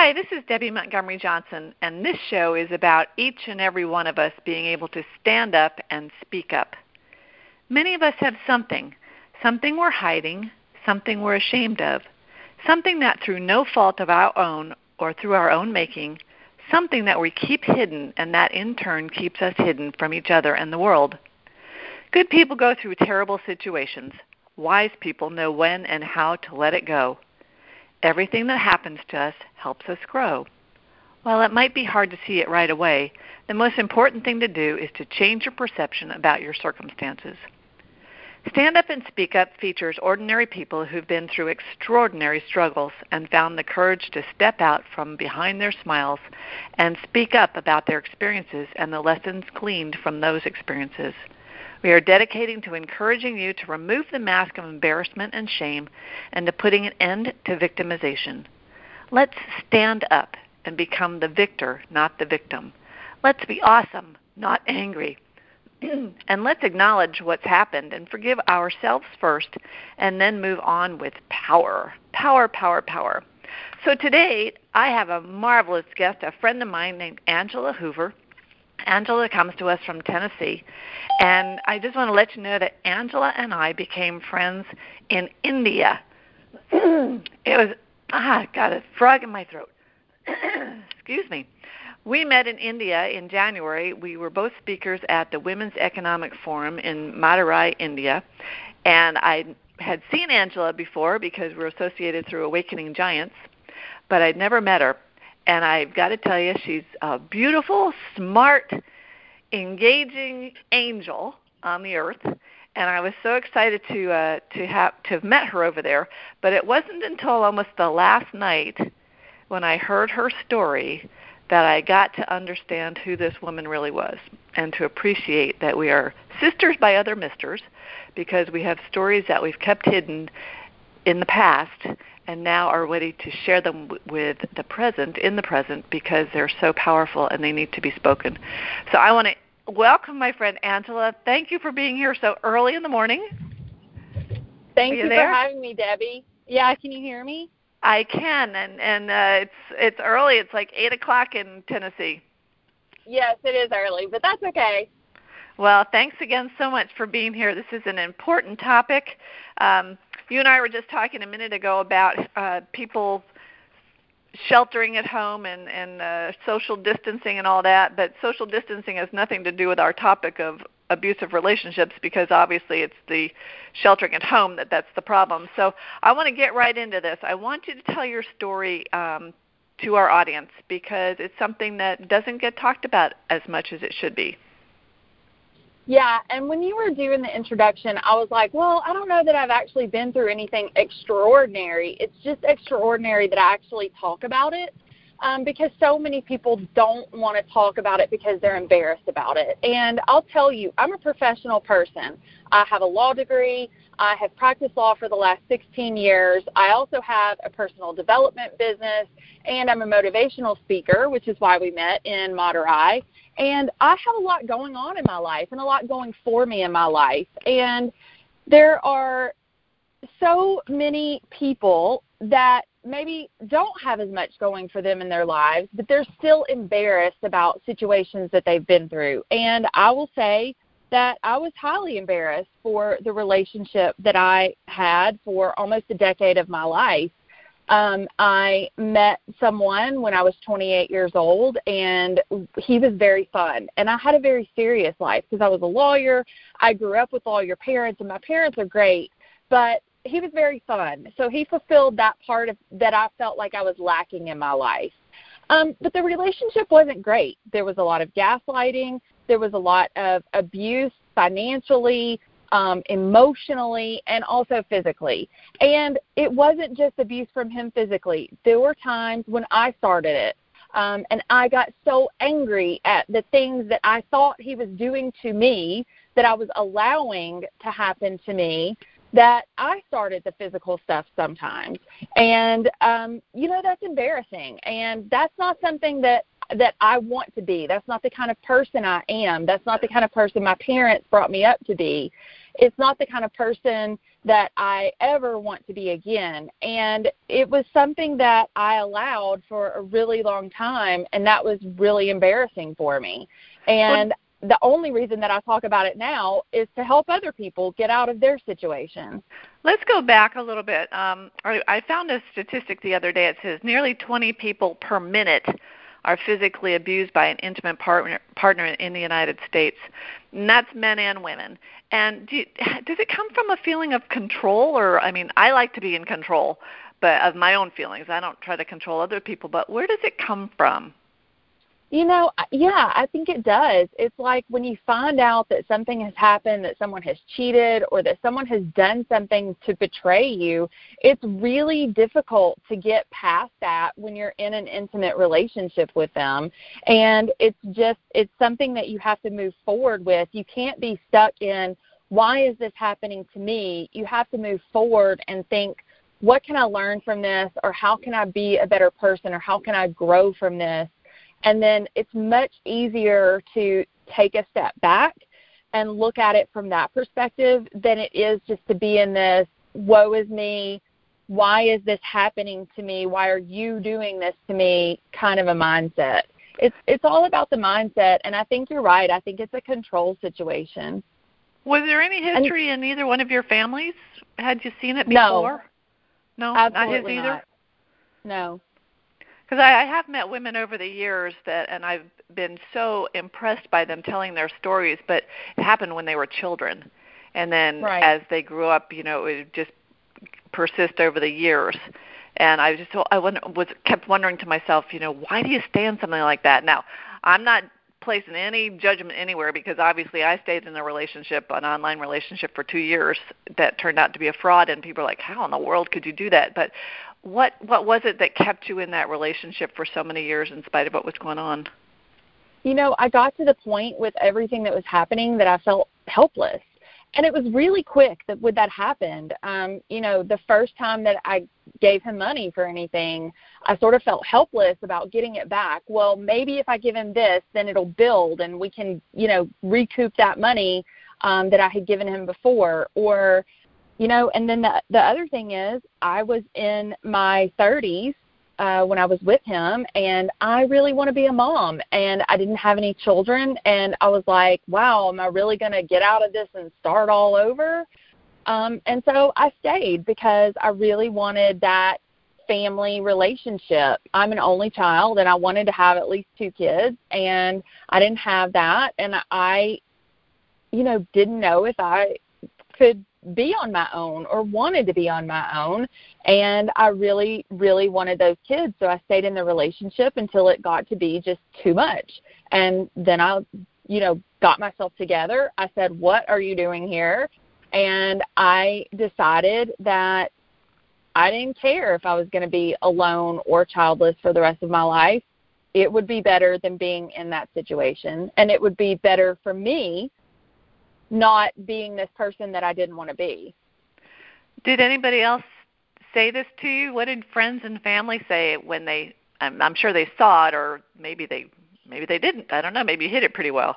Hi, this is Debbie Montgomery Johnson, and this show is about each and every one of us being able to stand up and speak up. Many of us have something, something we're hiding, something we're ashamed of, something that through no fault of our own or through our own making, something that we keep hidden and that in turn keeps us hidden from each other and the world. Good people go through terrible situations. Wise people know when and how to let it go. Everything that happens to us helps us grow. While it might be hard to see it right away, the most important thing to do is to change your perception about your circumstances. Stand Up and Speak Up features ordinary people who've been through extraordinary struggles and found the courage to step out from behind their smiles and speak up about their experiences and the lessons gleaned from those experiences. We are dedicating to encouraging you to remove the mask of embarrassment and shame and to putting an end to victimization. Let's stand up and become the victor, not the victim. Let's be awesome, not angry. and let's acknowledge what's happened and forgive ourselves first and then move on with power. Power, power, power. So today I have a marvelous guest, a friend of mine named Angela Hoover. Angela comes to us from Tennessee, and I just want to let you know that Angela and I became friends in India. it was ah, got a frog in my throat. Excuse me. We met in India in January. We were both speakers at the Women's Economic Forum in Madurai, India, and I had seen Angela before because we're associated through Awakening Giants, but I'd never met her. And I've got to tell you, she's a beautiful, smart, engaging angel on the earth and I was so excited to uh, to have to have met her over there. But it wasn't until almost the last night when I heard her story that I got to understand who this woman really was and to appreciate that we are sisters by other misters because we have stories that we've kept hidden in the past and now are ready to share them with the present in the present because they're so powerful and they need to be spoken. So I want to welcome my friend Angela. Thank you for being here so early in the morning. Thank you, you, for having me, Debbie. Yeah, can you hear me? I can, and and uh, it's it's early. It's like eight o'clock in Tennessee. Yes, it is early, but that's okay. Well, thanks again so much for being here. This is an important topic. Um, you and I were just talking a minute ago about uh, people sheltering at home and and uh, social distancing and all that, but social distancing has nothing to do with our topic of abusive relationships because obviously it's the sheltering at home that that's the problem. So I want to get right into this. I want you to tell your story um, to our audience because it's something that doesn't get talked about as much as it should be. Yeah, and when you were doing the introduction, I was like, well, I don't know that I've actually been through anything extraordinary. It's just extraordinary that I actually talk about it um, because so many people don't want to talk about it because they're embarrassed about it. And I'll tell you, I'm a professional person. I have a law degree. I have practiced law for the last 16 years. I also have a personal development business, and I'm a motivational speaker, which is why we met in Madurai. And I have a lot going on in my life and a lot going for me in my life. And there are so many people that maybe don't have as much going for them in their lives, but they're still embarrassed about situations that they've been through. And I will say that I was highly embarrassed for the relationship that I had for almost a decade of my life. Um, I met someone when I was 28 years old, and he was very fun. And I had a very serious life because I was a lawyer. I grew up with your parents, and my parents are great, but he was very fun. So he fulfilled that part of that I felt like I was lacking in my life. Um, but the relationship wasn't great. There was a lot of gaslighting. There was a lot of abuse financially, um, emotionally and also physically. And it wasn't just abuse from him physically. There were times when I started it. Um, and I got so angry at the things that I thought he was doing to me that I was allowing to happen to me that I started the physical stuff sometimes. And um, you know, that's embarrassing. And that's not something that that I want to be. That's not the kind of person I am. That's not the kind of person my parents brought me up to be. It's not the kind of person that I ever want to be again. And it was something that I allowed for a really long time, and that was really embarrassing for me. And the only reason that I talk about it now is to help other people get out of their situation. Let's go back a little bit. Um, I found a statistic the other day. It says nearly 20 people per minute are physically abused by an intimate partner, partner in the United States. And that's men and women. And do you, does it come from a feeling of control, or I mean, I like to be in control, but of my own feelings. I don't try to control other people. But where does it come from? You know, yeah, I think it does. It's like when you find out that something has happened, that someone has cheated, or that someone has done something to betray you, it's really difficult to get past that when you're in an intimate relationship with them. And it's just, it's something that you have to move forward with. You can't be stuck in, why is this happening to me? You have to move forward and think, what can I learn from this? Or how can I be a better person? Or how can I grow from this? And then it's much easier to take a step back and look at it from that perspective than it is just to be in this woe is me, why is this happening to me? Why are you doing this to me? kind of a mindset. It's it's all about the mindset and I think you're right. I think it's a control situation. Was there any history and, in either one of your families? Had you seen it before? No. No, absolutely not his either. Not. No because I, I have met women over the years that, and I've been so impressed by them telling their stories. But it happened when they were children, and then right. as they grew up, you know, it just persist over the years. And I just I wonder, was kept wondering to myself, you know, why do you stay in something like that? Now, I'm not placing any judgment anywhere because obviously I stayed in a relationship, an online relationship for two years that turned out to be a fraud, and people are like, how in the world could you do that? But what what was it that kept you in that relationship for so many years in spite of what was going on? You know, I got to the point with everything that was happening that I felt helpless. And it was really quick that when that happened. Um, you know, the first time that I gave him money for anything, I sort of felt helpless about getting it back. Well, maybe if I give him this, then it'll build and we can, you know, recoup that money um, that I had given him before. Or you know and then the the other thing is i was in my 30s uh when i was with him and i really want to be a mom and i didn't have any children and i was like wow am i really going to get out of this and start all over um and so i stayed because i really wanted that family relationship. I'm an only child and I wanted to have at least two kids and I didn't have that and I you know didn't know if I could be on my own or wanted to be on my own. And I really really wanted those kids. So I stayed in the relationship until it got to be just too much. And then I you know got myself together. I said what are you doing here? And I decided that I didn't care if I was going to be alone or childless for the rest of my life. It would be better than being in that situation. And it would be better for me not being this person that I didn't want to be. Did anybody else say this to you? What did friends and family say when they? I'm, I'm sure they saw it, or maybe they maybe they didn't. I don't know. Maybe you hit it pretty well.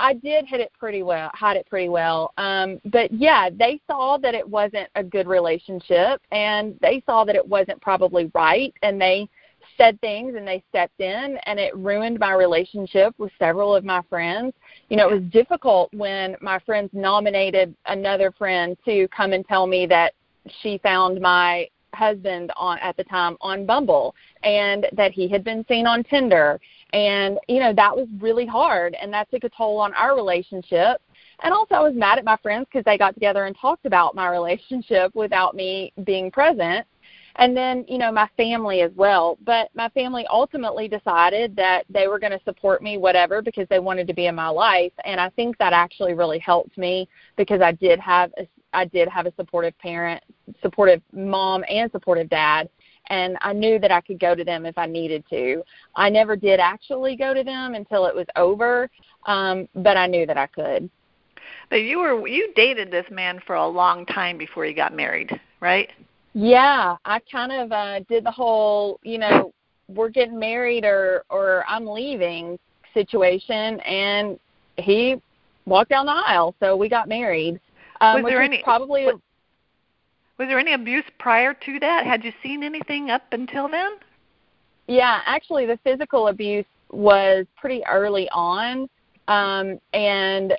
I did hit it pretty well, hide it pretty well. Um, but yeah, they saw that it wasn't a good relationship, and they saw that it wasn't probably right, and they said things and they stepped in and it ruined my relationship with several of my friends. You know, it was difficult when my friends nominated another friend to come and tell me that she found my husband on at the time on Bumble and that he had been seen on Tinder. And you know that was really hard and that took a toll on our relationship. And also I was mad at my friends because they got together and talked about my relationship without me being present and then you know my family as well. But my family ultimately decided that they were going to support me whatever because they wanted to be in my life. And i think that actually really helped me because i did have a i did have a supportive parent supportive mom and supportive dad. And i knew that i could go to them if i needed to. I never did actually go to them until it was over um but i knew that i could. But you were you dated this man for a long time before you got married right yeah, I kind of uh did the whole, you know, we're getting married or or I'm leaving situation and he walked down the aisle, so we got married. Um, was there any probably was, was there any abuse prior to that? Had you seen anything up until then? Yeah, actually, the physical abuse was pretty early on, um, and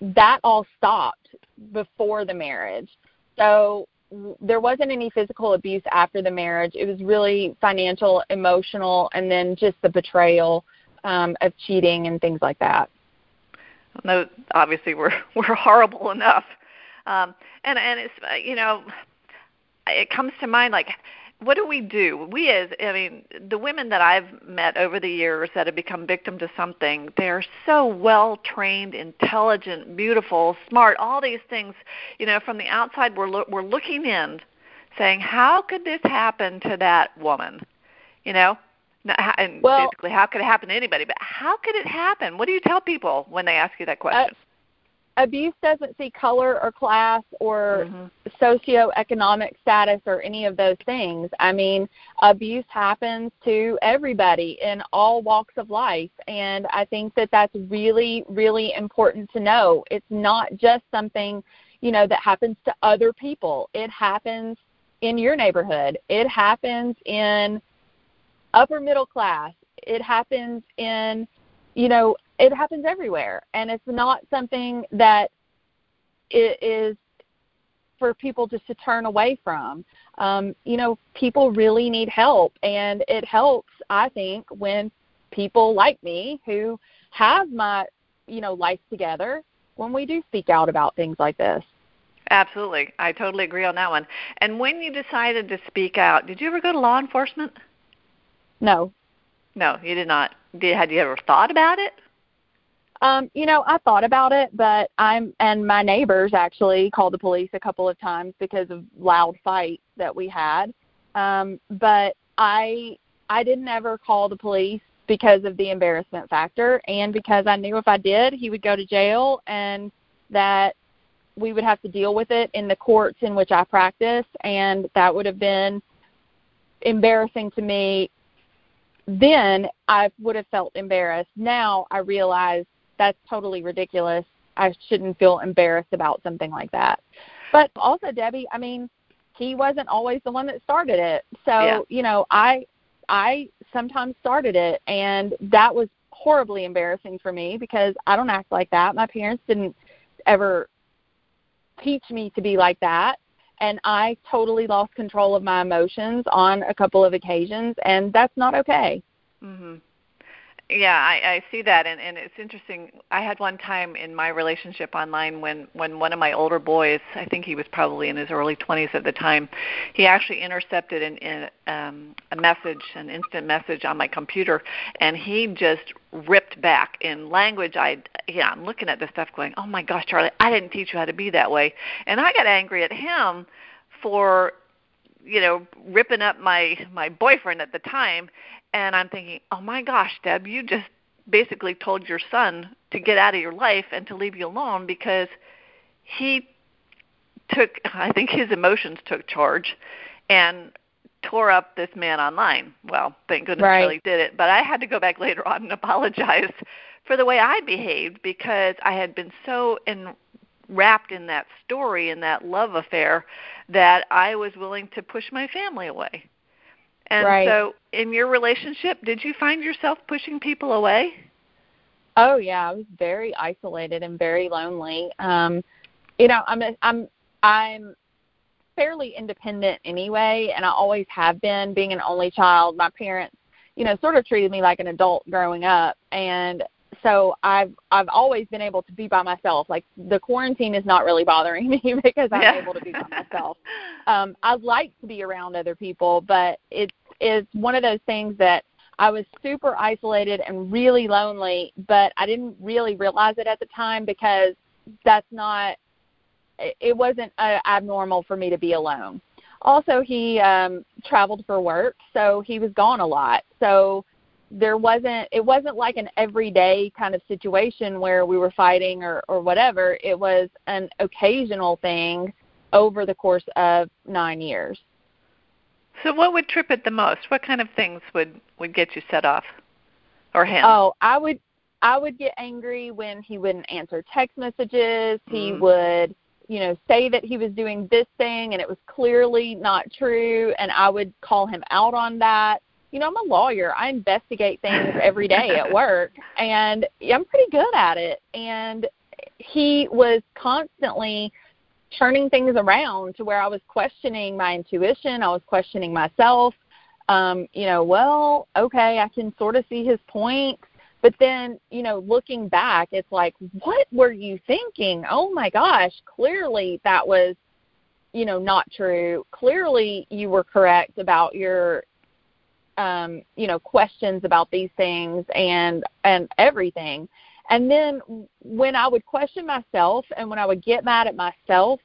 that all stopped before the marriage. So there wasn't any physical abuse after the marriage. It was really financial, emotional, and then just the betrayal um, of cheating and things like that. No, obviously we're we're horrible enough, um, and and it's you know, it comes to mind like what do we do? We as I mean, the women that I've met over the years that have become victim to something, they're so well trained, intelligent, beautiful, smart, all these things. You know, from the outside, we're lo- we're looking in, saying, how could this happen to that woman? You know, and well, basically, how could it happen to anybody? But how could it happen? What do you tell people when they ask you that uh, question? Abuse doesn't see color or class or mm-hmm. socioeconomic status or any of those things. I mean, abuse happens to everybody in all walks of life, and I think that that's really, really important to know. It's not just something, you know, that happens to other people. It happens in your neighborhood. It happens in upper middle class. It happens in, you know, it happens everywhere, and it's not something that it is for people just to turn away from. Um, you know, people really need help, and it helps, I think, when people like me who have my, you know, life together when we do speak out about things like this. Absolutely. I totally agree on that one. And when you decided to speak out, did you ever go to law enforcement? No. No, you did not. Did had you ever thought about it? Um, you know, I thought about it, but I'm and my neighbors actually called the police a couple of times because of loud fights that we had. Um, but I I didn't ever call the police because of the embarrassment factor and because I knew if I did, he would go to jail and that we would have to deal with it in the courts in which I practice and that would have been embarrassing to me then I would have felt embarrassed. Now I realize that's totally ridiculous. I shouldn't feel embarrassed about something like that. But also, Debbie, I mean, he wasn't always the one that started it. So, yeah. you know, I I sometimes started it and that was horribly embarrassing for me because I don't act like that. My parents didn't ever teach me to be like that and I totally lost control of my emotions on a couple of occasions and that's not okay. Mhm. Yeah, I, I see that, and, and it's interesting. I had one time in my relationship online when when one of my older boys, I think he was probably in his early 20s at the time, he actually intercepted an, in, um, a message, an instant message on my computer, and he just ripped back in language. I, yeah, I'm looking at this stuff, going, "Oh my gosh, Charlie, I didn't teach you how to be that way," and I got angry at him for you know ripping up my my boyfriend at the time and I'm thinking, oh my gosh, Deb, you just basically told your son to get out of your life and to leave you alone because he took, I think his emotions took charge and tore up this man online. Well, thank goodness right. Charlie did it, but I had to go back later on and apologize for the way I behaved because I had been so in, wrapped in that story and that love affair that I was willing to push my family away. And right. so, in your relationship, did you find yourself pushing people away? Oh yeah, I was very isolated and very lonely. Um, you know, I'm a, I'm I'm fairly independent anyway, and I always have been. Being an only child, my parents, you know, sort of treated me like an adult growing up, and so I've I've always been able to be by myself. Like the quarantine is not really bothering me because I'm yeah. able to be by myself. Um, I like to be around other people, but it's it's one of those things that I was super isolated and really lonely, but I didn't really realize it at the time because that's not it wasn't uh, abnormal for me to be alone. Also, he um traveled for work, so he was gone a lot. So there wasn't it wasn't like an everyday kind of situation where we were fighting or or whatever. It was an occasional thing over the course of 9 years. So what would trip it the most? What kind of things would would get you set off? Or him? Oh i would i would get angry when he wouldn't answer text messages. He mm. would you know, say that he was doing this thing and it was clearly not true, and I would call him out on that. You know, I'm a lawyer. I investigate things every day at work, and I'm pretty good at it. And he was constantly turning things around to where I was questioning my intuition, I was questioning myself. Um, you know, well, okay, I can sort of see his point but then, you know, looking back, it's like, what were you thinking? Oh my gosh, clearly that was, you know, not true. Clearly you were correct about your um, you know, questions about these things and and everything. And then when I would question myself and when I would get mad at myself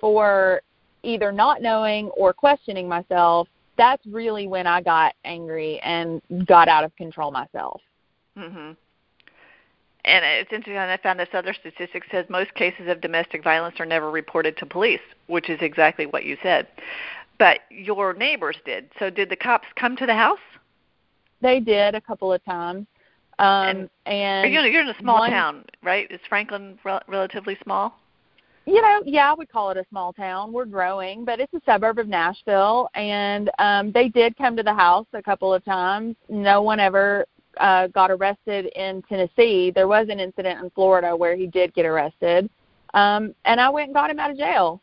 for either not knowing or questioning myself, that's really when I got angry and got out of control myself. Mhm. And it's interesting. I found this other statistic says most cases of domestic violence are never reported to police, which is exactly what you said. But your neighbors did. So did the cops come to the house? They did a couple of times. Um, and, and you're, you're in a small one, town, right? Is Franklin rel- relatively small? You know, yeah, I would call it a small town. We're growing, but it's a suburb of Nashville, and um, they did come to the house a couple of times. No one ever uh, got arrested in Tennessee. There was an incident in Florida where he did get arrested, um, and I went and got him out of jail.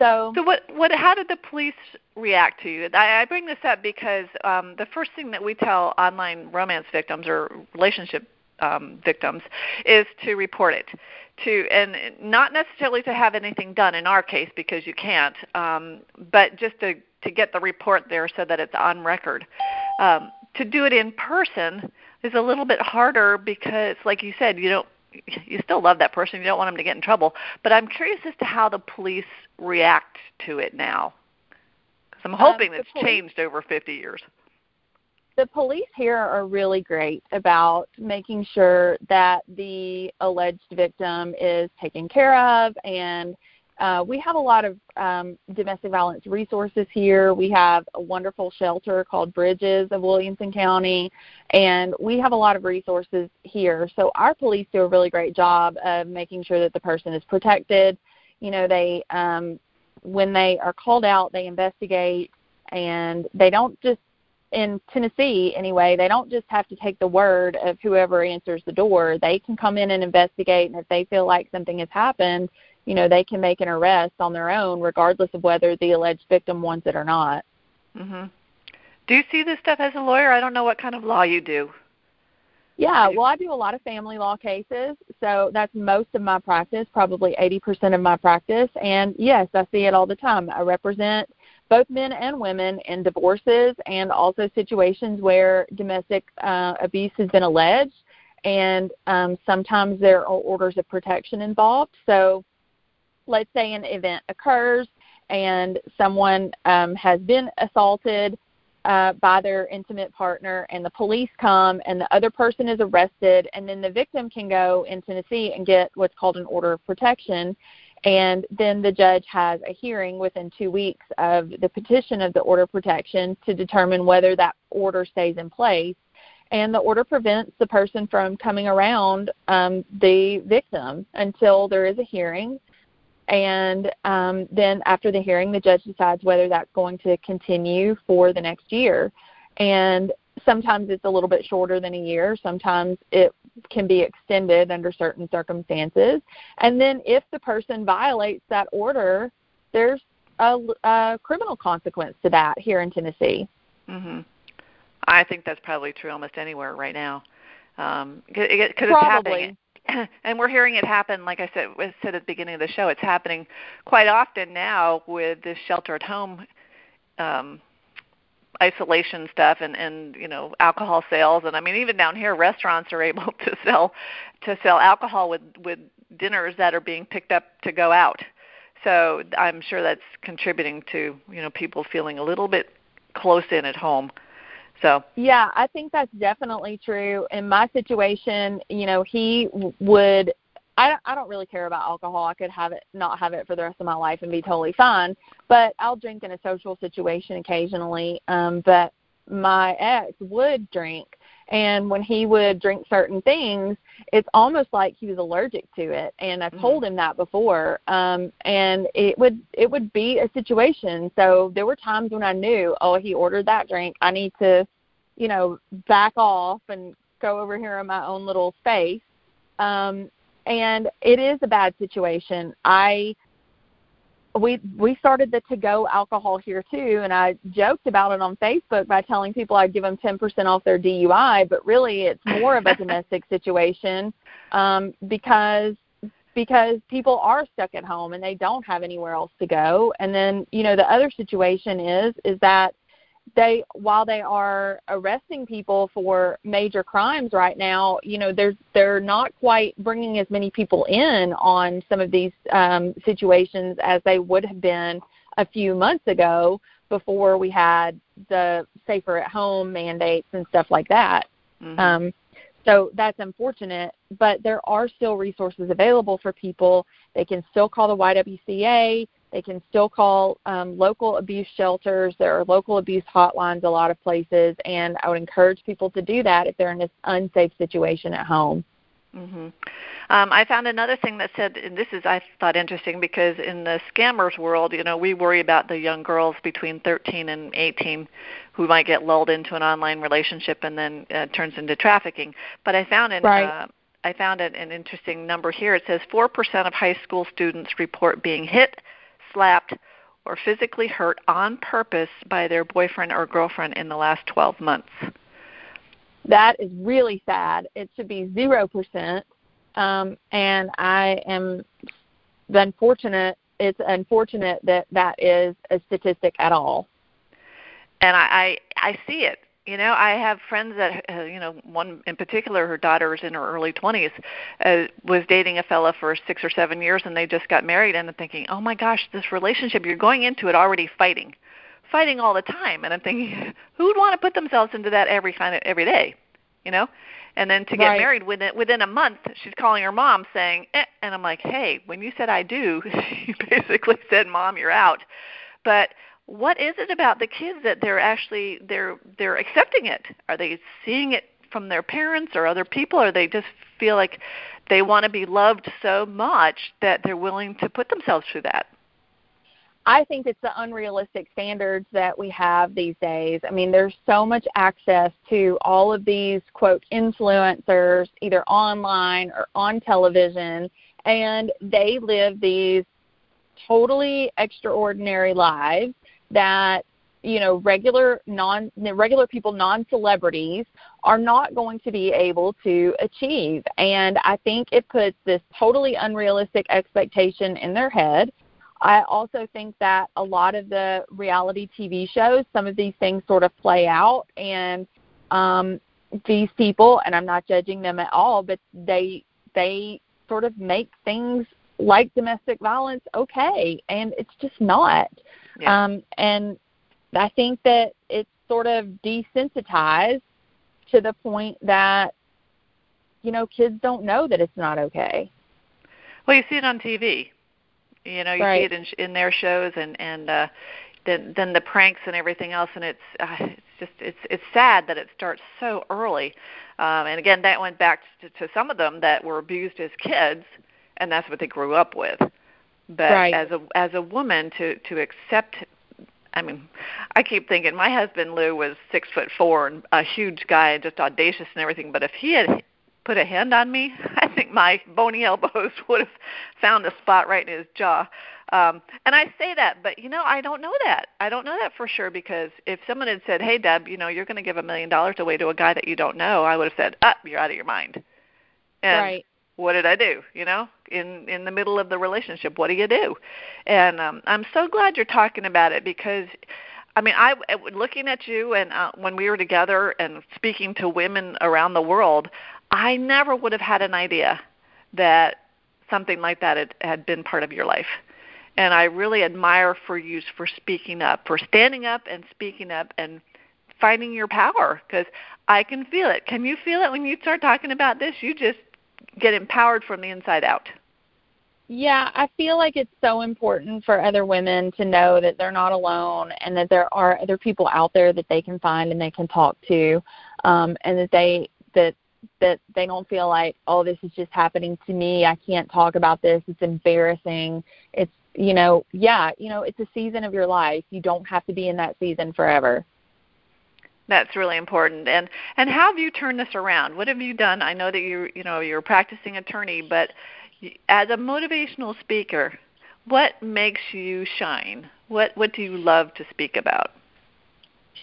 So, so what? What? How did the police react to you? I, I bring this up because um, the first thing that we tell online romance victims or relationship um, victims is to report it to and not necessarily to have anything done in our case because you can't um, but just to to get the report there so that it's on record um, to do it in person is a little bit harder because like you said you don't you still love that person you don't want them to get in trouble but i'm curious as to how the police react to it now. Because i'm hoping um, it's police, changed over 50 years. The police here are really great about making sure that the alleged victim is taken care of and uh, we have a lot of um, domestic violence resources here. We have a wonderful shelter called Bridges of Williamson County, and we have a lot of resources here. So our police do a really great job of making sure that the person is protected. You know, they um, when they are called out, they investigate, and they don't just in Tennessee anyway, they don't just have to take the word of whoever answers the door. They can come in and investigate, and if they feel like something has happened, you know, they can make an arrest on their own, regardless of whether the alleged victim wants it or not. Mhm. Do you see this stuff as a lawyer? I don't know what kind of law you do. Yeah, well, I do a lot of family law cases, so that's most of my practice, probably 80% of my practice. And yes, I see it all the time. I represent both men and women in divorces and also situations where domestic uh, abuse has been alleged. And um, sometimes there are orders of protection involved. So let's say an event occurs and someone um, has been assaulted uh, by their intimate partner, and the police come, and the other person is arrested, and then the victim can go in Tennessee and get what's called an order of protection. And then the judge has a hearing within two weeks of the petition of the order of protection to determine whether that order stays in place. And the order prevents the person from coming around um, the victim until there is a hearing and um, then after the hearing, the judge decides whether that's going to continue for the next year. And sometimes it's a little bit shorter than a year. Sometimes it can be extended under certain circumstances. And then if the person violates that order, there's a, a criminal consequence to that here in Tennessee. Mm-hmm. I think that's probably true almost anywhere right now. Um, cause, it, cause it's happening and we're hearing it happen like i said I said at the beginning of the show it's happening quite often now with this shelter at home um isolation stuff and and you know alcohol sales. And i mean even down here restaurants are able to sell to sell alcohol with with dinners that are being picked up to go out. So i'm sure that's contributing to you know people feeling a little bit close in at home so yeah, I think that's definitely true. In my situation, you know, he would. I I don't really care about alcohol. I could have it, not have it for the rest of my life, and be totally fine. But I'll drink in a social situation occasionally. Um, but my ex would drink, And when he would drink certain things, it's almost like he was allergic to it. And I've mm-hmm. told him that before. Um, and it would it would be a situation. So there were times when I knew, oh, he ordered that drink. I need to, you know, back off and go over here in my own little space. Um, and it is a bad situation. I we we started the to go alcohol here too and i joked about it on facebook by telling people i'd give them 10% off their dui but really it's more of a domestic situation um because because people are stuck at home and they don't have anywhere else to go. And then you know the other situation is is that they while they are arresting people for major crimes right now you know they're they're not quite bringing as many people in on some of these um situations as they would have been a few months ago before we had the safer at home mandates and stuff like that. Mm-hmm. um so that's unfortunate but there are still resources available for people. They can still call the YWCA they can still call um, local abuse shelters. There are local abuse hotlines a lot of places, and I would encourage people to do that if they're in an unsafe situation at home. Mm-hmm. Um, I found another thing that said, and this is I thought interesting because in the scammers world, you know, we worry about the young girls between 13 and 18 who might get lulled into an online relationship and then uh, turns into trafficking. But I found in right. uh, I found an, an interesting number here. It says 4% of high school students report being hit, slapped, or physically hurt on purpose by their boyfriend or girlfriend in the last 12 months. That is really sad. It should be 0%. Um, and I am unfortunate. It's unfortunate that that is a statistic at all. And I, I, I see it you know, I have friends that, uh, you know, one in particular, her daughter is in her early 20s, uh, was dating a fella for six or seven years, and they just got married. And I'm thinking, oh my gosh, this relationship, you're going into it already fighting, fighting all the time. And I'm thinking, who would want to put themselves into that every kind of every day, you know? And then to get right. married within within a month, she's calling her mom saying, eh. and I'm like, hey, when you said I do, you basically said, mom, you're out. But what is it about the kids that they're actually they're they're accepting it? Are they seeing it from their parents or other people or they just feel like they want to be loved so much that they're willing to put themselves through that? I think it's the unrealistic standards that we have these days. I mean, there's so much access to all of these quote influencers, either online or on television, and they live these totally extraordinary lives that you know regular non regular people non celebrities are not going to be able to achieve. And i think it puts this totally unrealistic expectation in their head. I also think that a lot of the reality tv shows some of these things sort of play out and um these people and i'm not judging them at all but they they sort of make things like domestic violence okay. And it's just not yeah. Um, and I think that it's sort of desensitized to the point that you know kids don't know that it's not okay. Well, you see it on TV. You know, you right. see it in in their shows and and uh then then the pranks and everything else and it's uh, it's just it's it's sad that it starts so early. Um and again, that went back to, to some of them that were abused as kids and that's what they grew up with. But right. as a as a woman to to accept I mean, I keep thinking my husband Lou was six foot four and a huge guy and just audacious and everything. But if he had put a hand on me, I think my bony elbows would have found a spot right in his jaw. Um, and I say that, but you know, I don't know that. I don't know that for sure because if someone had said, "Hey, Deb, you know, you're going to give a million dollars away to a guy that you don't know," I would have said, "Up, ah, you're out of your mind." And right what did I do? You know, in in the middle of the relationship, what do you do? And um, I'm so glad you're talking about it because, I mean, I looking at you and uh, when we were together and speaking to women around the world, I never would have had an idea that something like that had, had been part of your life. And I really admire for you for speaking up, for standing up and speaking up and finding your power because I can feel it. Can you feel it when you start talking about this? You just get empowered from the inside out. Yeah, I feel like it's so important for other women to know that they're not alone and that there are other people out there that they can find and they can talk to, um, and that they that that they don't feel like oh this is just happening to me. I can't talk about this. It's embarrassing. It's you know yeah you know it's a season of your life. You don't have to be in that season forever that's really important. And and how have you turned this around? What have you done? I know that you you know you're a practicing attorney but as a motivational speaker what makes you shine? What what do you love to speak about?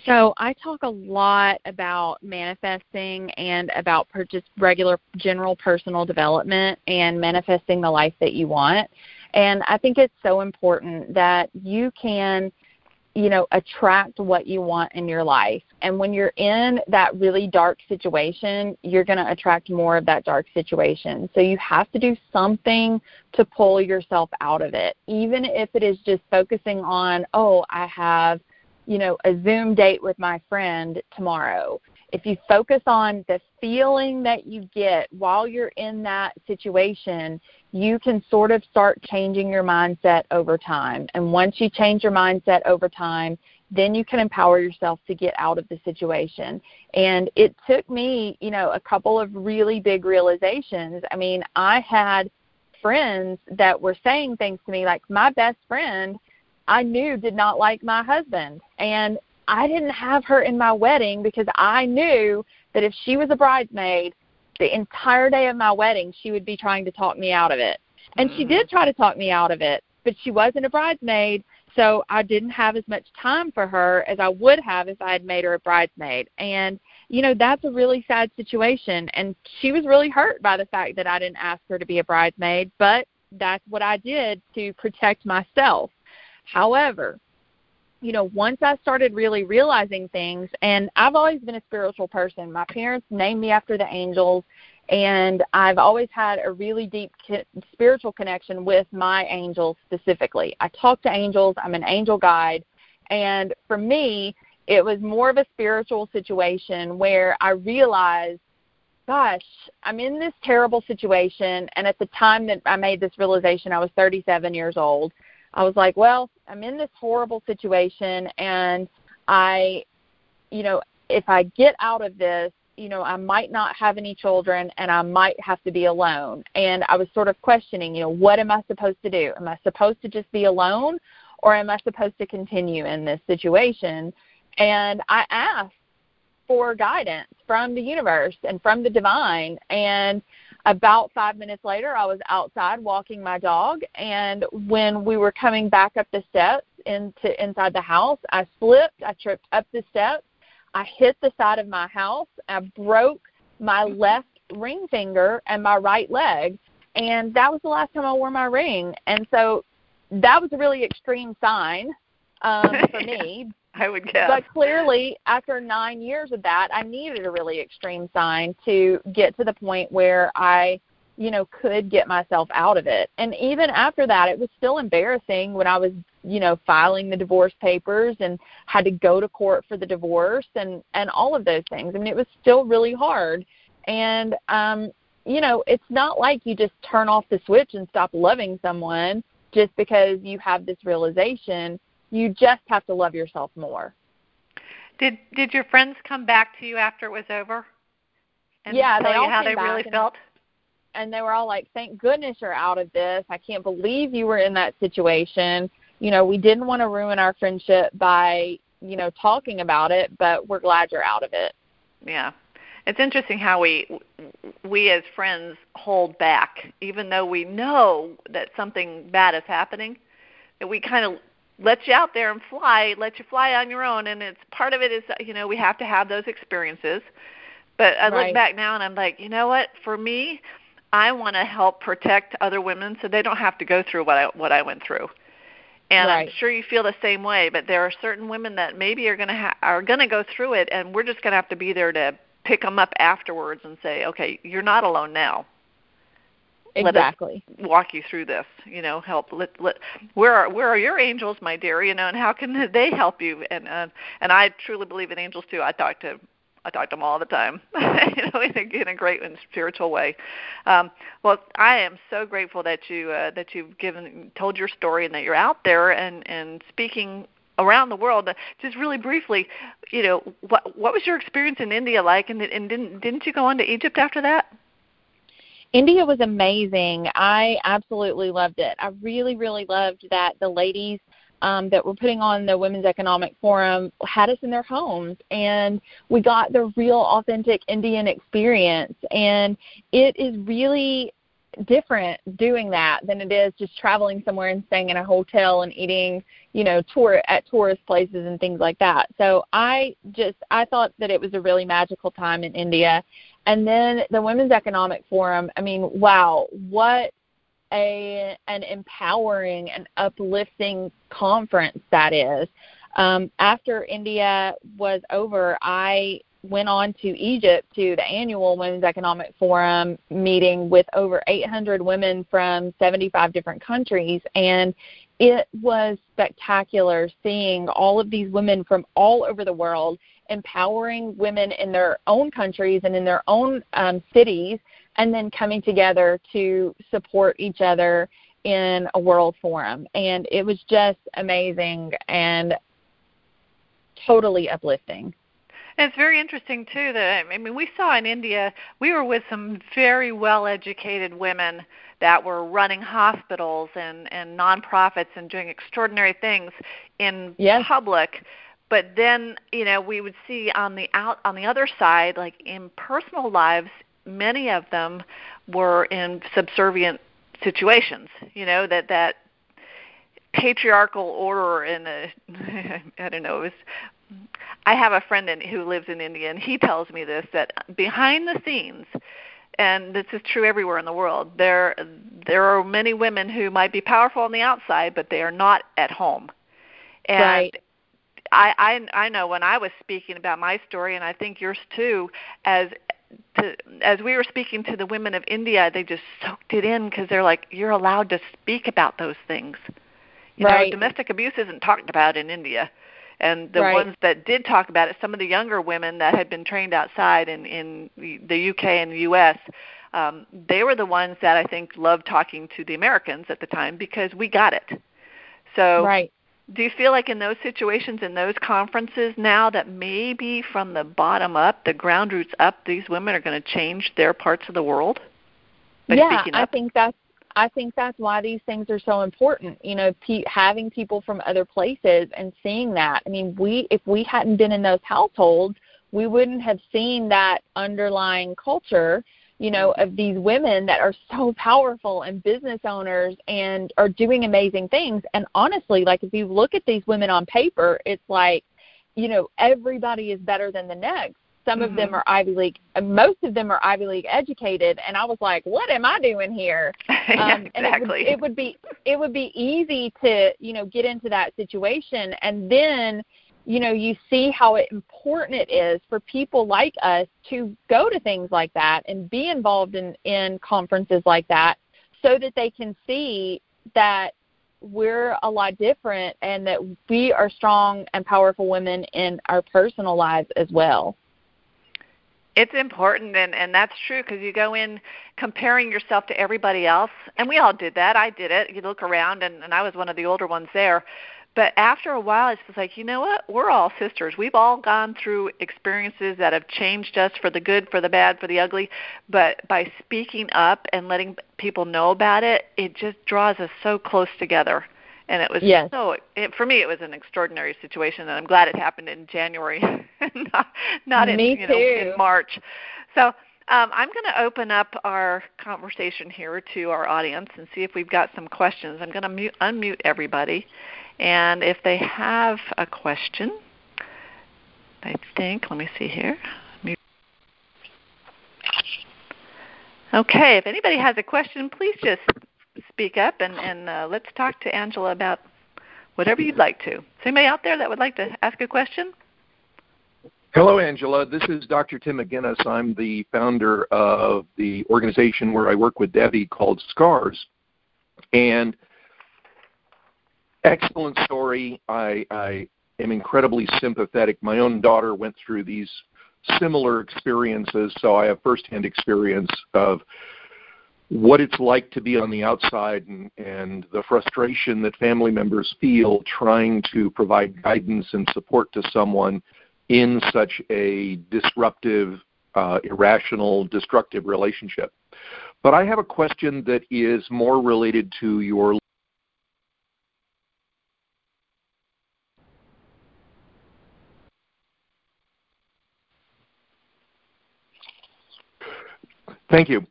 So I talk a lot about manifesting and about just regular general personal development and manifesting the life that you want. And I think it's so important that you can, you know, attract what you want in your life. And when you're in that really dark situation, you're going to attract more of that dark situation. So you have to do something to pull yourself out of it, even if it is just focusing on, oh, I have you know, a Zoom date with my friend tomorrow. If you focus on the feeling that you get while you're in that situation, you can sort of start changing your mindset over time. And once you change your mindset over time, then you can empower yourself to get out of the situation. And it took me, you know, a couple of really big realizations. I mean, I had friends that were saying things to me like my best friend I knew did not like my husband. And I didn't have her in my wedding because I knew that if she was a bridesmaid, the entire day of my wedding, she would be trying to talk me out of it. And mm-hmm. she did try to talk me out of it, but she wasn't a bridesmaid, so I didn't have as much time for her as I would have if I had made her a bridesmaid. And you know, that's a really sad situation and she was really hurt by the fact that I didn't ask her to be a bridesmaid, but that's what I did to protect myself. However, you know, once I started really realizing things, and I've always been a spiritual person. My parents named me after the angels, and I've always had a really deep spiritual connection with my angels specifically. I talk to angels, I'm an angel guide, and for me, it was more of a spiritual situation where I realized gosh, I'm in this terrible situation. And at the time that I made this realization, I was 37 years old. I was like, well, I'm in this horrible situation and I, you know, if I get out of this, you know, I might not have any children and I might have to be alone. And I was sort of questioning, you know, what am I supposed to do? Am I supposed to just be alone or am I supposed to continue in this situation? And I asked for guidance from the universe and from the divine. And about five minutes later, I was outside walking my dog, and when we were coming back up the steps into inside the house, I slipped. I tripped up the steps. I hit the side of my house. I broke my left ring finger and my right leg, and that was the last time I wore my ring. And so that was a really extreme sign um, for me. I would guess. But clearly, after nine years of that, I needed a really extreme sign to get to the point where I, you know, could get myself out of it. And even after that, it was still embarrassing when I was, you know, filing the divorce papers and had to go to court for the divorce and and all of those things. I mean, it was still really hard. And um, you know, it's not like you just turn off the switch and stop loving someone just because you have this realization you just have to love yourself more. Did did your friends come back to you after it was over? And yeah, tell they all you how came they really and, felt. And they were all like, "Thank goodness you're out of this. I can't believe you were in that situation. You know, we didn't want to ruin our friendship by, you know, talking about it, but we're glad you're out of it." Yeah. It's interesting how we we as friends hold back even though we know that something bad is happening. That we kind of let you out there and fly, let you fly on your own. And it's part of it is you know we have to have those experiences. But I right. look back now and I'm like, you know what? For me, I want to help protect other women so they don't have to go through what I what I went through. And right. I'm sure you feel the same way. But there are certain women that maybe are going to ha- are going to go through it, and we're just going to have to be there to pick them up afterwards and say, okay, you're not alone now. Exactly. walk you through this. You know, help. Let, let, where are where are your angels, my dear? You know, and how can they help you? And uh, and I truly believe in angels too. I talk to I talk to them all the time, you know, in a, in a great and spiritual way. Um, well, I am so grateful that you uh, that you've given told your story and that you're out there and and speaking around the world. Just really briefly, you know, what what was your experience in India like, and, and didn't didn't you go on to Egypt after that? India was amazing. I absolutely loved it. I really, really loved that the ladies um, that were putting on the Women's Economic Forum had us in their homes, and we got the real, authentic Indian experience. And it is really different doing that than it is just traveling somewhere and staying in a hotel and eating, you know, tour at tourist places and things like that. So I just I thought that it was a really magical time in India. And then the Women's Economic Forum, I mean, wow, what a an empowering and uplifting conference that is. Um, after India was over, I went on to Egypt to the annual Women's Economic Forum meeting with over 800 women from 75 different countries, and it was spectacular seeing all of these women from all over the world empowering women in their own countries and in their own um, cities, and then coming together to support each other in a world forum. And it was just amazing and totally uplifting. And it's very interesting too that I mean we saw in India we were with some very well educated women that were running hospitals and and nonprofits and doing extraordinary things in yes. public but then you know we would see on the out on the other side like in personal lives many of them were in subservient situations you know that that patriarchal order in a I don't know it was I have a friend in, who lives in India, and he tells me this that behind the scenes, and this is true everywhere in the world, there there are many women who might be powerful on the outside, but they are not at home. And right. I, I I know when I was speaking about my story, and I think yours too, as to, as we were speaking to the women of India, they just soaked it in because they're like, you're allowed to speak about those things. You right. know, domestic abuse isn't talked about in India and the right. ones that did talk about it, some of the younger women that had been trained outside in in the UK and the US, um, they were the ones that I think loved talking to the Americans at the time because we got it. So, right. do you feel like in those situations, in those conferences now, that maybe from the bottom up, the ground roots up, these women are going to change their parts of the world? yeah, I think that's I think that's why these things are so important. You know, pe- having people from other places and seeing that. I mean, we if we hadn't been in those households, we wouldn't have seen that underlying culture, you know, of these women that are so powerful and business owners and are doing amazing things. And honestly, like if you look at these women on paper, it's like, you know, everybody is better than the next some mm-hmm. of them mm-hmm. are Ivy League. Uh, most of them are Ivy League educated, and I was like, "What am I doing here?" Um, exactly. And it would, it would be it would be easy to you know get into that situation, and then you know you see how important it is for people like us to go to things like that and be involved in in conferences like that, so that they can see that we're a lot different and that we are strong and powerful women in our personal lives as well it's important and and that's true because you go in comparing yourself to everybody else and we all did that i did it you look around and and i was one of the older ones there but after a while it's just like you know what? We're all sisters. We've all gone through experiences that have changed us for the good for the bad for the ugly but by speaking up and letting people know about it it just draws us so close together and it was yes. so it, for me it was an extraordinary situation and i'm glad it happened in january not not in you know in march. So um, i'm going to open up our conversation here to our audience and see if we've got some questions. I'm going to mute, unmute everybody and if they have a question i think let me see here. Okay, if anybody has a question, please just speak up and, and uh, let's talk to Angela about whatever you'd like to. Is anybody out there that would like to ask a question? Hello, Angela. This is Dr. Tim McGuinness. I'm the founder of the organization where I work with Debbie called SCARS. And excellent story. I, I am incredibly sympathetic. My own daughter went through these similar experiences, so I have firsthand experience of what it's like to be on the outside and, and the frustration that family members feel trying to provide guidance and support to someone in such a disruptive, uh, irrational, destructive relationship. But I have a question that is more related to your Thank you.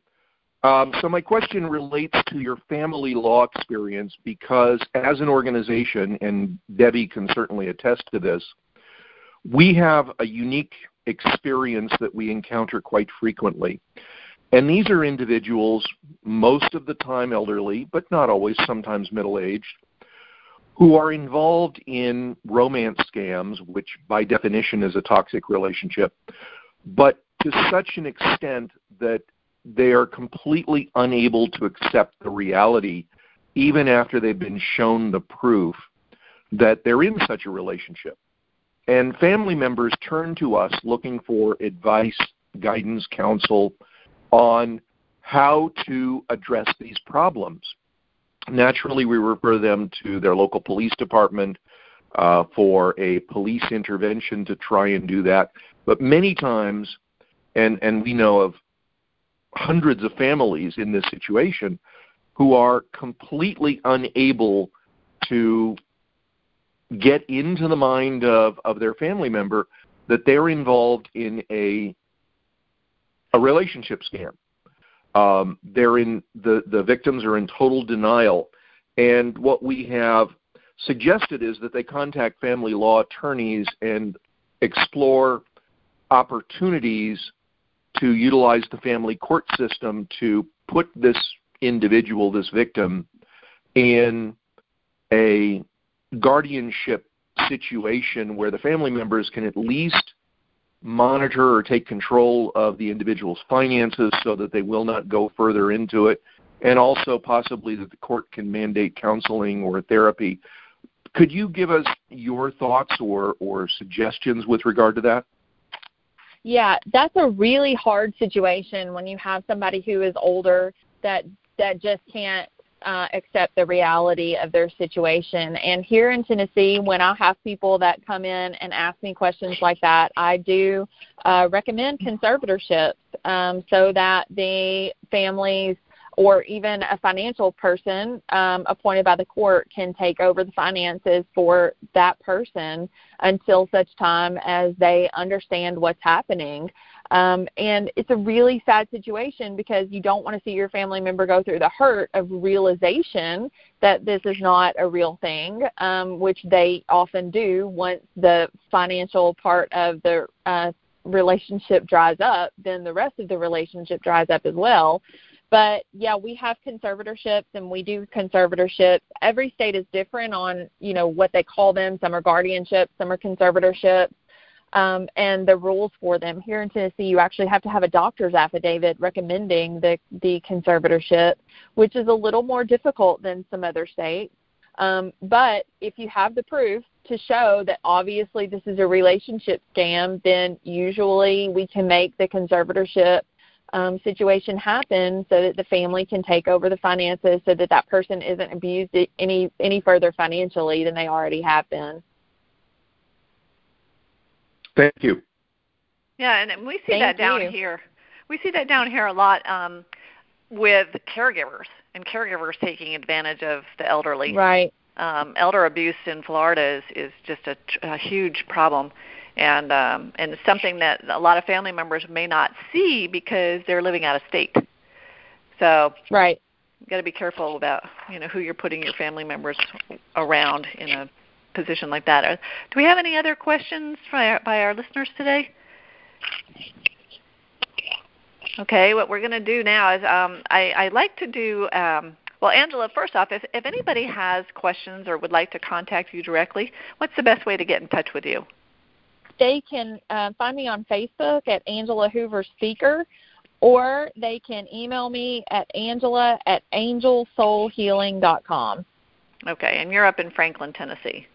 Um, so my question relates to your family law experience because as an organization, and Debbie can certainly attest to this, we have a unique experience that we encounter quite frequently. And these are individuals, most of the time elderly, but not always, sometimes middle aged, who are involved in romance scams, which by definition is a toxic relationship, but to such an extent that they are completely unable to accept the reality, even after they've been shown the proof that they're in such a relationship. And family members turn to us looking for advice, guidance, counsel on how to address these problems. Naturally, we refer them to their local police department uh, for a police intervention to try and do that. But many times, and, and we know of hundreds of families in this situation who are completely unable to get into the mind of, of their family member that they're involved in a a relationship scam. Um, they're in the the victims are in total denial, and what we have suggested is that they contact family law attorneys and explore opportunities to utilize the family court system to put this individual, this victim, in a guardianship situation where the family members can at least monitor or take control of the individual's finances so that they will not go further into it, and also possibly that the court can mandate counseling or therapy. Could you give us your thoughts or, or suggestions with regard to that? Yeah, that's a really hard situation when you have somebody who is older that that just can't uh, accept the reality of their situation. And here in Tennessee, when I have people that come in and ask me questions like that, I do uh, recommend conservatorships um, so that the families or even a financial person um, appointed by the court can take over the finances for that person until such time as they understand what's happening. Um, and it's a really sad situation because you don't want to see your family member go through the hurt of realization that this is not a real thing, um, which they often do once the financial part of the uh, relationship dries up, then the rest of the relationship dries up as well. But yeah, we have conservatorships and we do conservatorships. Every state is different on, you know, what they call them. Some are guardianships, some are conservatorships um, and the rules for them. Here in Tennessee, you actually have to have a doctor's affidavit recommending the, the conservatorship, which is a little more difficult than some other states. Um, but if you have the proof to show that obviously this is a relationship scam, then usually we can make the conservatorship um, situation happen so that the family can take over the finances so that that person isn't abused any any further financially than they already have been. Thank you. Yeah, and we see Thank that down you. here. We see that down here a lot um, with caregivers and caregivers taking advantage of the elderly. Right. Um, elder abuse in Florida is is just a, a huge problem, and um, and something that a lot of family members may not see because they're living out of state. So right, you got to be careful about you know who you're putting your family members around in a position like that. Uh, do we have any other questions by our, by our listeners today? Okay, what we're going to do now is um, I, I like to do. Um, well, Angela, first off, if, if anybody has questions or would like to contact you directly, what's the best way to get in touch with you? They can uh, find me on Facebook at Angela Hoover Speaker, or they can email me at angela at angelsoulhealing.com. Okay, and you're up in Franklin, Tennessee.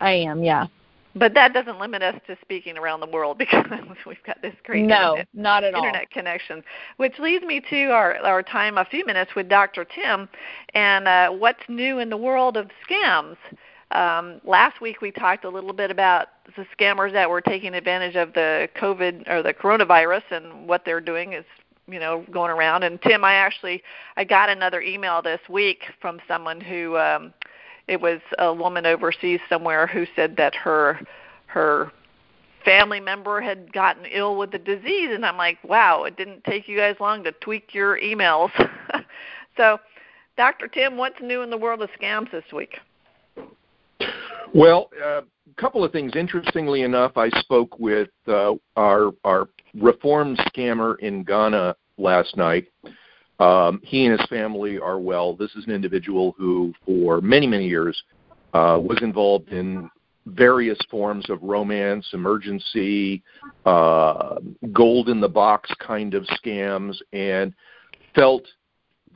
I am, yeah. But that doesn't limit us to speaking around the world because we've got this great no, internet, not at internet all. connection. Which leads me to our our time, a few minutes with Dr. Tim, and uh, what's new in the world of scams. Um, last week we talked a little bit about the scammers that were taking advantage of the COVID or the coronavirus and what they're doing is you know going around. And Tim, I actually I got another email this week from someone who um, it was a woman overseas somewhere who said that her her family member had gotten ill with the disease and I'm like, wow, it didn't take you guys long to tweak your emails. so, Dr. Tim, what's new in the world of scams this week? Well, a uh, couple of things. Interestingly enough, I spoke with uh, our our reform scammer in Ghana last night. Um, he and his family are well. This is an individual who, for many many years, uh, was involved in various forms of romance, emergency, uh, gold in the box kind of scams, and felt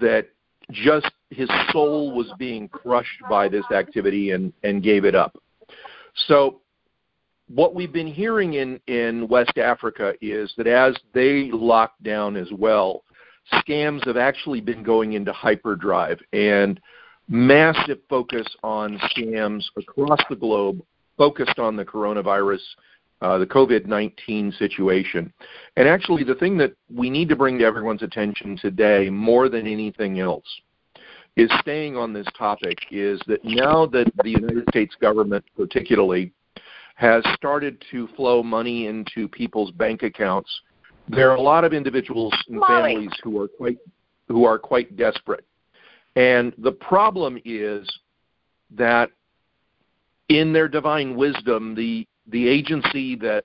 that just his soul was being crushed by this activity and, and gave it up. So, what we've been hearing in, in West Africa is that as they lock down as well, scams have actually been going into hyperdrive and massive focus on scams across the globe focused on the coronavirus, uh, the COVID 19 situation. And actually, the thing that we need to bring to everyone's attention today, more than anything else, is staying on this topic is that now that the United States government, particularly, has started to flow money into people's bank accounts, there are a lot of individuals and families who are quite who are quite desperate. And the problem is that in their divine wisdom, the the agency that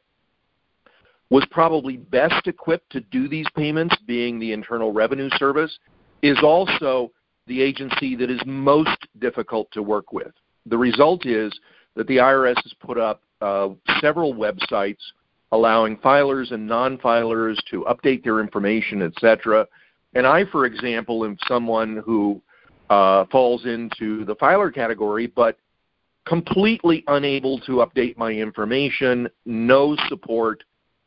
was probably best equipped to do these payments, being the Internal Revenue Service, is also the agency that is most difficult to work with. The result is that the IRS has put up uh, several websites allowing filers and non-filers to update their information, etc. And I, for example, am someone who uh, falls into the filer category, but completely unable to update my information, no support.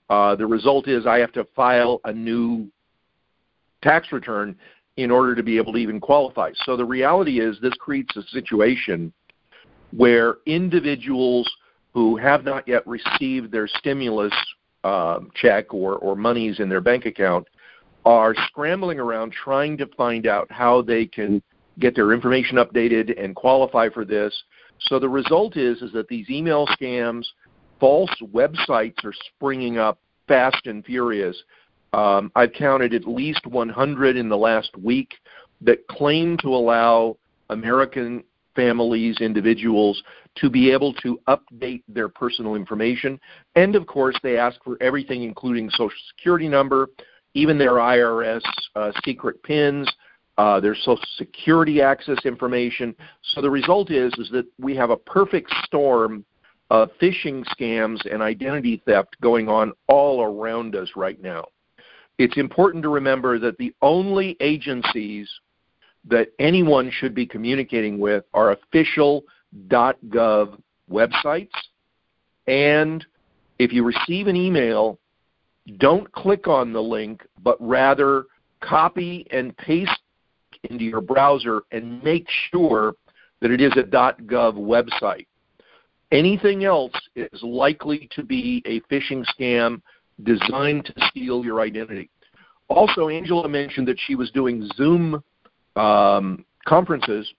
Uh, the result is I have to file a new tax return in order to be able to even qualify. So the reality is this creates a situation where individuals who have not yet received their stimulus uh, check or, or monies in their bank account are scrambling around trying to find out how they can get their information updated and qualify for this so the result is is that these email scams, false websites are springing up fast and furious. Um, I've counted at least 100 in the last week that claim to allow American families, individuals to be able to update their personal information. And of course, they ask for everything, including social security number, even their IRS uh, secret pins, uh, there's Social Security access information. So the result is is that we have a perfect storm of phishing scams and identity theft going on all around us right now. It's important to remember that the only agencies that anyone should be communicating with are official .gov websites. And if you receive an email, don't click on the link, but rather copy and paste into your browser and make sure that it is a .gov website. Anything else is likely to be a phishing scam designed to steal your identity. Also, Angela mentioned that she was doing Zoom um, conferences,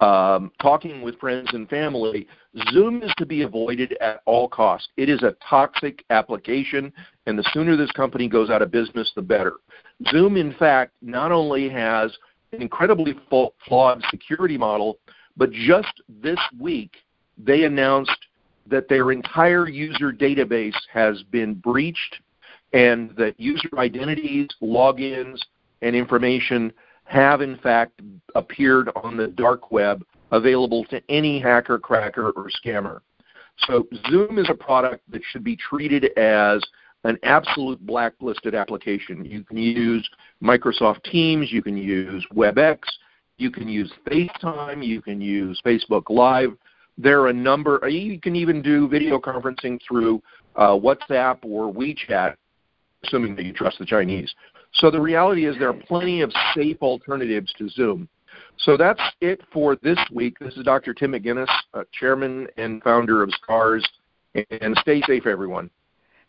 um, talking with friends and family. Zoom is to be avoided at all costs. It is a toxic application, and the sooner this company goes out of business, the better. Zoom, in fact, not only has an incredibly flawed security model, but just this week they announced that their entire user database has been breached and that user identities, logins, and information have in fact appeared on the dark web available to any hacker, cracker, or scammer. So Zoom is a product that should be treated as an absolute blacklisted application. You can use Microsoft Teams, you can use WebEx, you can use FaceTime, you can use Facebook Live, there are a number. You can even do video conferencing through uh, WhatsApp or WeChat, assuming that you trust the Chinese. So the reality is there are plenty of safe alternatives to Zoom. So that's it for this week. This is Dr. Tim McGuinness, uh, chairman and founder of SCARS, and stay safe, everyone.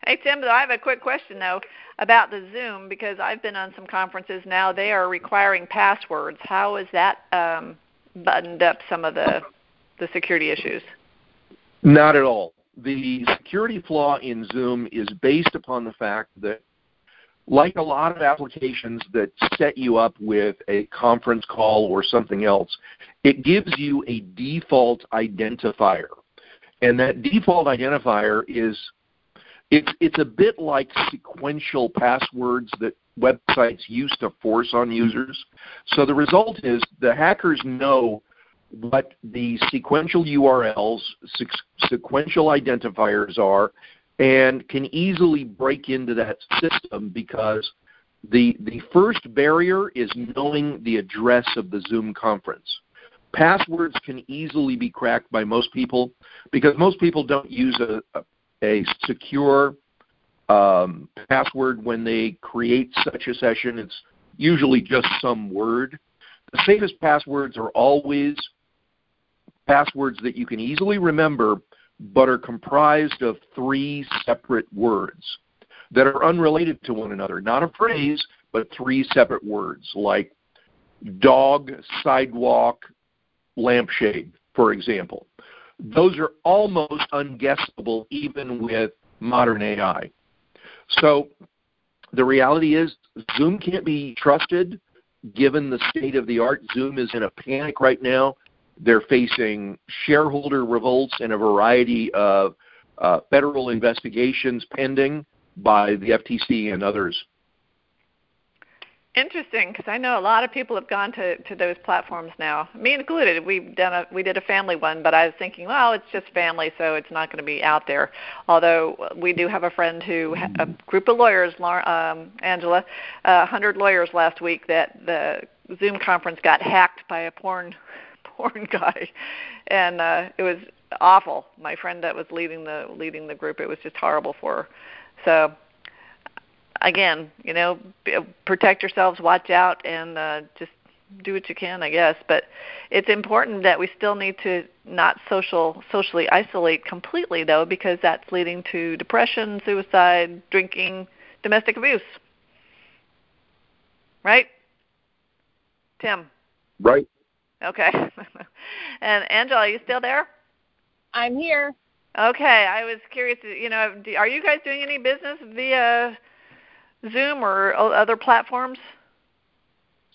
Hey Tim, I have a quick question though about the Zoom because I've been on some conferences now. They are requiring passwords. How is that um, buttoned up some of the the security issues? Not at all. The security flaw in Zoom is based upon the fact that like a lot of applications that set you up with a conference call or something else, it gives you a default identifier. And that default identifier is it's it's a bit like sequential passwords that websites used to force on users. So the result is the hackers know what the sequential URLs, sequential identifiers are, and can easily break into that system because the the first barrier is knowing the address of the Zoom conference. Passwords can easily be cracked by most people because most people don't use a, a, secure um, password when they create such a session. It's usually just some word. The safest passwords are always passwords that you can easily remember but are comprised of three separate words that are unrelated to one another. Not a phrase, but three separate words like dog, sidewalk, lampshade, for example. Those are almost unguessable even with modern AI. So the reality is Zoom can't be trusted given the state of the art. Zoom is in a panic right now. They're facing shareholder revolts and a variety of uh, federal investigations pending by the FTC and others. Interesting, because I know a lot of people have gone to to those platforms now, me included. We've done a we did a family one, but I was thinking, well, it's just family, so it's not going to be out there. Although we do have a friend who a group of lawyers, um, Angela, a uh, hundred lawyers last week that the Zoom conference got hacked by a porn porn guy, and uh, it was awful. My friend that was leading the leading the group, it was just horrible for her. So again, you know, protect yourselves, watch out, and uh, just do what you can, I guess. But it's important that we still need to not social socially isolate completely, though, because that's leading to depression, suicide, drinking, domestic abuse. Right, Tim? Right. Okay. and Angela, are you still there? I'm here. Okay, I was curious. You know, are you guys doing any business via Zoom or other platforms?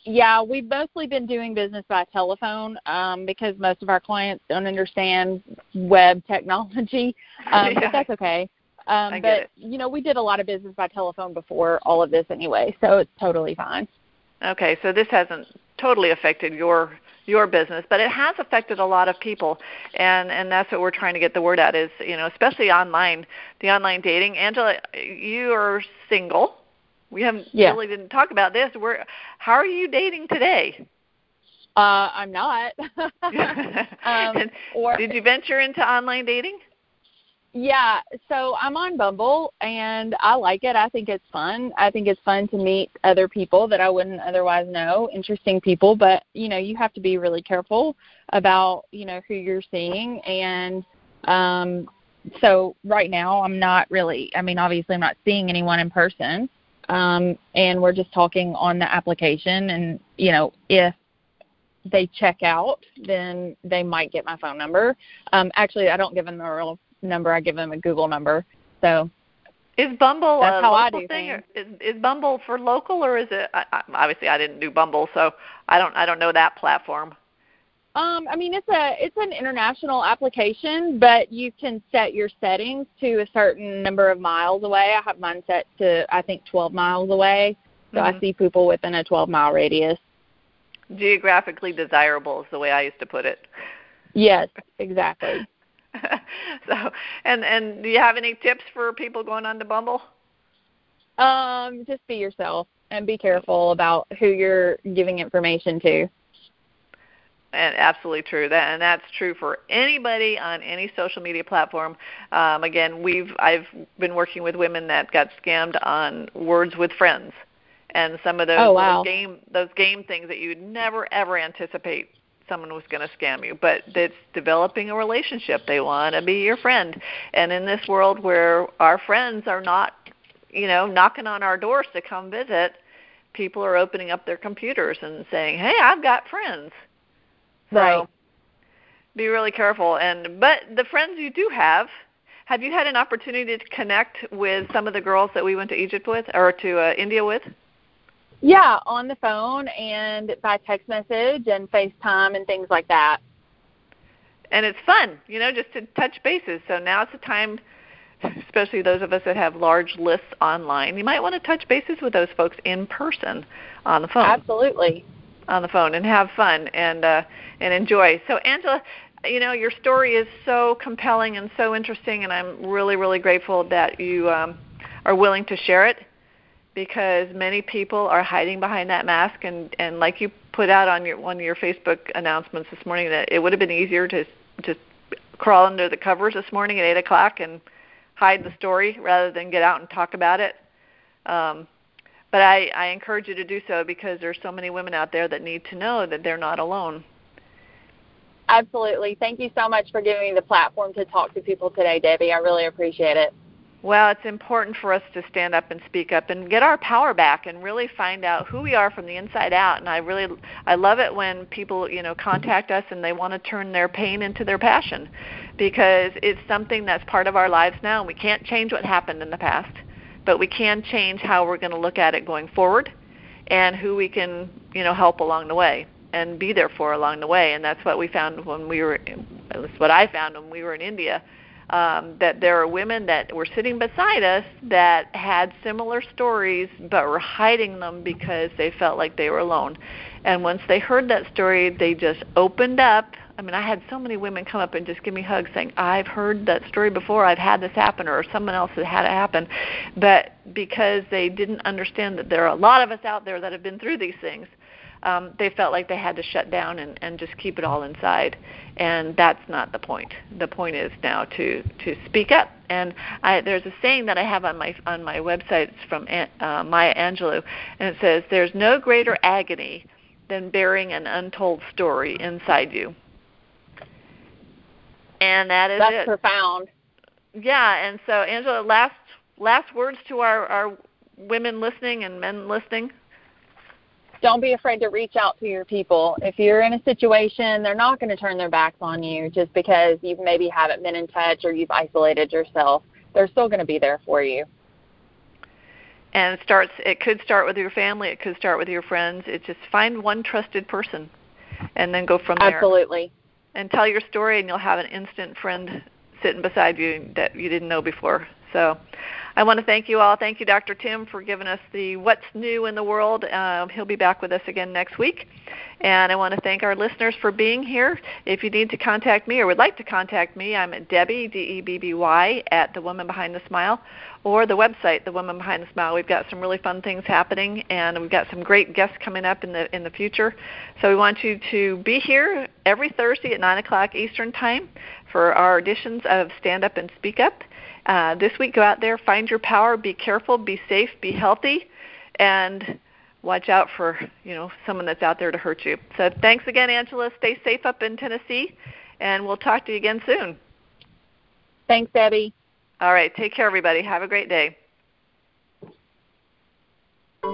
Yeah, we've mostly been doing business by telephone um, because most of our clients don't understand web technology, um, yeah. but that's okay. Um, but it. you know, we did a lot of business by telephone before all of this anyway, so it's totally fine. Okay, so this hasn't totally affected your your business, but it has affected a lot of people, and and that's what we're trying to get the word out is you know especially online, the online dating. Angela, you are single. We haven't yeah. really didn't talk about this. Where how are you dating today? Uh, I'm not. um, or, did you venture into online dating? Yeah, so I'm on Bumble and I like it. I think it's fun. I think it's fun to meet other people that I wouldn't otherwise know, interesting people, but you know, you have to be really careful about, you know, who you're seeing and um so right now I'm not really I mean obviously I'm not seeing anyone in person. Um and we're just talking on the application and you know, if they check out, then they might get my phone number. Um, actually, I don't give them a real number. I give them a Google number. So is Bumble that's a how local I do thing? Or is, is Bumble for local or is it? I, I, obviously, I didn't do Bumble, so I don't. I don't know that platform. Um, I mean, it's a it's an international application, but you can set your settings to a certain number of miles away. I have mine set to I think 12 miles away, so mm-hmm. I see people within a 12 mile radius. Geographically desirable is the way I used to put it. Yes, exactly. so, and and do you have any tips for people going on to Bumble? Um, just be yourself and be careful about who you're giving information to. and absolutely true. That and that's true for anybody on any social media platform. Um, again, we've I've been working with women that got scammed on words with friends, and some of those, oh, wow. those game those game things that you'd never ever anticipate someone was going to scam you. But it's developing a relationship. They want to be your friend, and in this world where our friends are not, you know, knocking on our doors to come visit. People are opening up their computers and saying, "Hey, I've got friends." Right. So be really careful. And but the friends you do have, have you had an opportunity to connect with some of the girls that we went to Egypt with or to uh, India with? Yeah, on the phone and by text message and FaceTime and things like that. And it's fun, you know, just to touch bases. So now it's the time, especially those of us that have large lists online, you might want to touch bases with those folks in person on the phone. Absolutely. On the phone and have fun and uh, and enjoy. So Angela, you know, your story is so compelling and so interesting, and I'm really, really grateful that you um, are willing to share it because many people are hiding behind that mask and and like you put out on your one of your Facebook announcements this morning that it would have been easier to just crawl under the covers this morning at eight o'clock and hide the story rather than get out and talk about it. Um, but I, I encourage you to do so because there's so many women out there that need to know that they're not alone. Absolutely. Thank you so much for giving me the platform to talk to people today, Debbie. I really appreciate it. Well, it's important for us to stand up and speak up and get our power back and really find out who we are from the inside out. And I really I love it when people, you know, contact us and they want to turn their pain into their passion because it's something that's part of our lives now and we can't change what happened in the past, but we can change how we're going to look at it going forward and who we can, you know, help along the way and be there for along the way. And that's what we found when we were that's what I found when we were in India um, that there are women that were sitting beside us that had similar stories but were hiding them because they felt like they were alone. And once they heard that story, they just opened up. I mean, I had so many women come up and just give me hugs saying, I've heard that story before, I've had this happen, or someone else has had it happen. But because they didn't understand that there are a lot of us out there that have been through these things, um, they felt like they had to shut down and, and just keep it all inside. And that's not the point. The point is now to to speak up. And I, there's a saying that I have on my on my website. It's from uh, Maya Angelou, and it says, "There's no greater agony than bearing an untold story inside you." And that is that's it. profound. Yeah, and so Angela, last last words to our our women listening and men listening don't be afraid to reach out to your people. If you're in a situation, they're not going to turn their backs on you just because you maybe haven't been in touch or you've isolated yourself. They're still going to be there for you. And it starts it could start with your family, it could start with your friends. It just find one trusted person and then go from there. Absolutely. And tell your story and you'll have an instant friend sitting beside you that you didn't know before. So I want to thank you all. Thank you, Dr. Tim, for giving us the what's new in the world. Uh, he'll be back with us again next week. And I want to thank our listeners for being here. If you need to contact me or would like to contact me, I'm at Debbie, D-E-B-B-Y, at The Woman Behind the Smile, or the website, The Woman Behind the Smile. We've got some really fun things happening, and we've got some great guests coming up in the in the future. So we want you to be here every Thursday at 9 o'clock Eastern Time for our editions of Stand Up and Speak Up. Uh, this week, go out there, find your power, be careful, be safe, be healthy, and watch out for you know someone that's out there to hurt you. So thanks again, Angela. Stay safe up in Tennessee, and we'll talk to you again soon. Thanks, Debbie. All right. Take care, everybody. Have a great day.